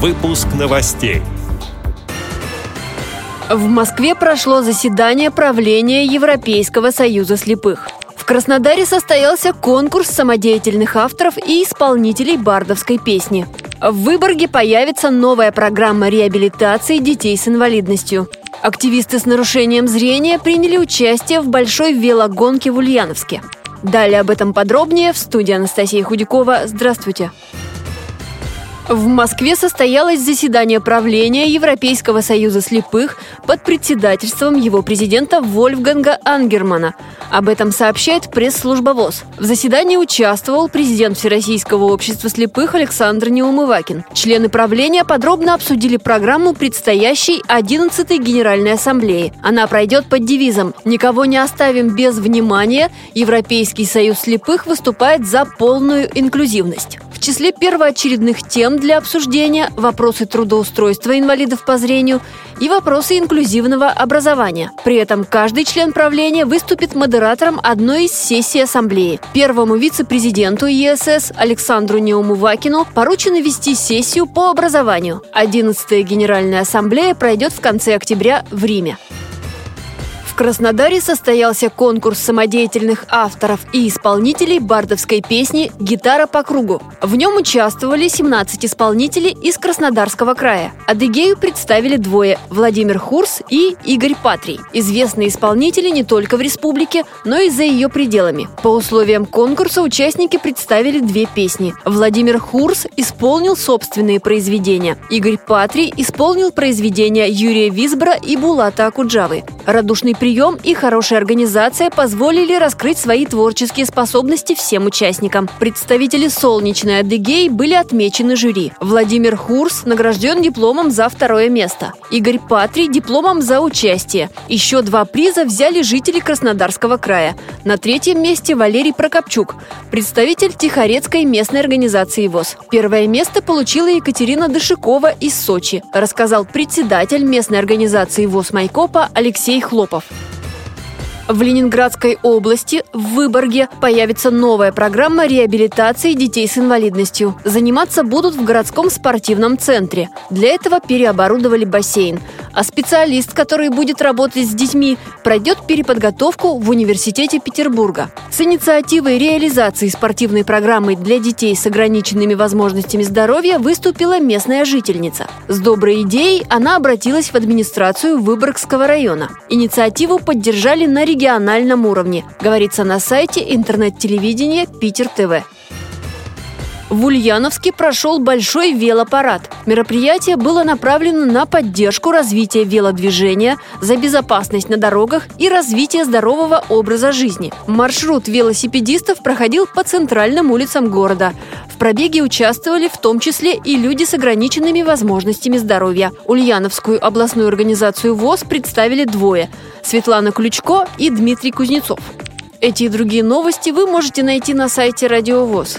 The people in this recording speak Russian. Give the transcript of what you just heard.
Выпуск новостей. В Москве прошло заседание правления Европейского союза слепых. В Краснодаре состоялся конкурс самодеятельных авторов и исполнителей бардовской песни. В Выборге появится новая программа реабилитации детей с инвалидностью. Активисты с нарушением зрения приняли участие в большой велогонке в Ульяновске. Далее об этом подробнее в студии Анастасия Худякова. Здравствуйте. В Москве состоялось заседание правления Европейского союза слепых под председательством его президента Вольфганга Ангермана. Об этом сообщает пресс-служба ВОЗ. В заседании участвовал президент Всероссийского общества слепых Александр Неумывакин. Члены правления подробно обсудили программу предстоящей 11-й Генеральной Ассамблеи. Она пройдет под девизом «Никого не оставим без внимания. Европейский союз слепых выступает за полную инклюзивность». Числе первоочередных тем для обсуждения вопросы трудоустройства инвалидов по зрению и вопросы инклюзивного образования. При этом каждый член правления выступит модератором одной из сессий Ассамблеи. Первому вице-президенту ЕСС Александру Неумувакину поручено вести сессию по образованию. 11-я Генеральная Ассамблея пройдет в конце октября в Риме. Краснодаре состоялся конкурс самодеятельных авторов и исполнителей бардовской песни «Гитара по кругу». В нем участвовали 17 исполнителей из Краснодарского края. Адыгею представили двое – Владимир Хурс и Игорь Патрий. Известные исполнители не только в республике, но и за ее пределами. По условиям конкурса участники представили две песни. Владимир Хурс исполнил собственные произведения. Игорь Патрий исполнил произведения Юрия Визбора и Булата Акуджавы. Радушный прием и хорошая организация позволили раскрыть свои творческие способности всем участникам. Представители солнечной Адыгей были отмечены жюри. Владимир Хурс награжден дипломом за второе место. Игорь Патрий – дипломом за участие. Еще два приза взяли жители Краснодарского края. На третьем месте Валерий Прокопчук, представитель Тихорецкой местной организации ВОЗ. Первое место получила Екатерина Дышикова из Сочи, рассказал председатель местной организации ВОЗ Майкопа Алексей Хлопов. В Ленинградской области, в Выборге, появится новая программа реабилитации детей с инвалидностью. Заниматься будут в городском спортивном центре. Для этого переоборудовали бассейн. А специалист, который будет работать с детьми, пройдет переподготовку в Университете Петербурга. С инициативой реализации спортивной программы для детей с ограниченными возможностями здоровья выступила местная жительница. С доброй идеей она обратилась в администрацию Выборгского района. Инициативу поддержали на региональном региональном уровне, говорится на сайте интернет-телевидения Питер ТВ. В Ульяновске прошел большой велопарад. Мероприятие было направлено на поддержку развития велодвижения, за безопасность на дорогах и развитие здорового образа жизни. Маршрут велосипедистов проходил по центральным улицам города. В пробеге участвовали в том числе и люди с ограниченными возможностями здоровья. Ульяновскую областную организацию ВОЗ представили двое – Светлана Ключко и Дмитрий Кузнецов. Эти и другие новости вы можете найти на сайте Радио ВОЗ.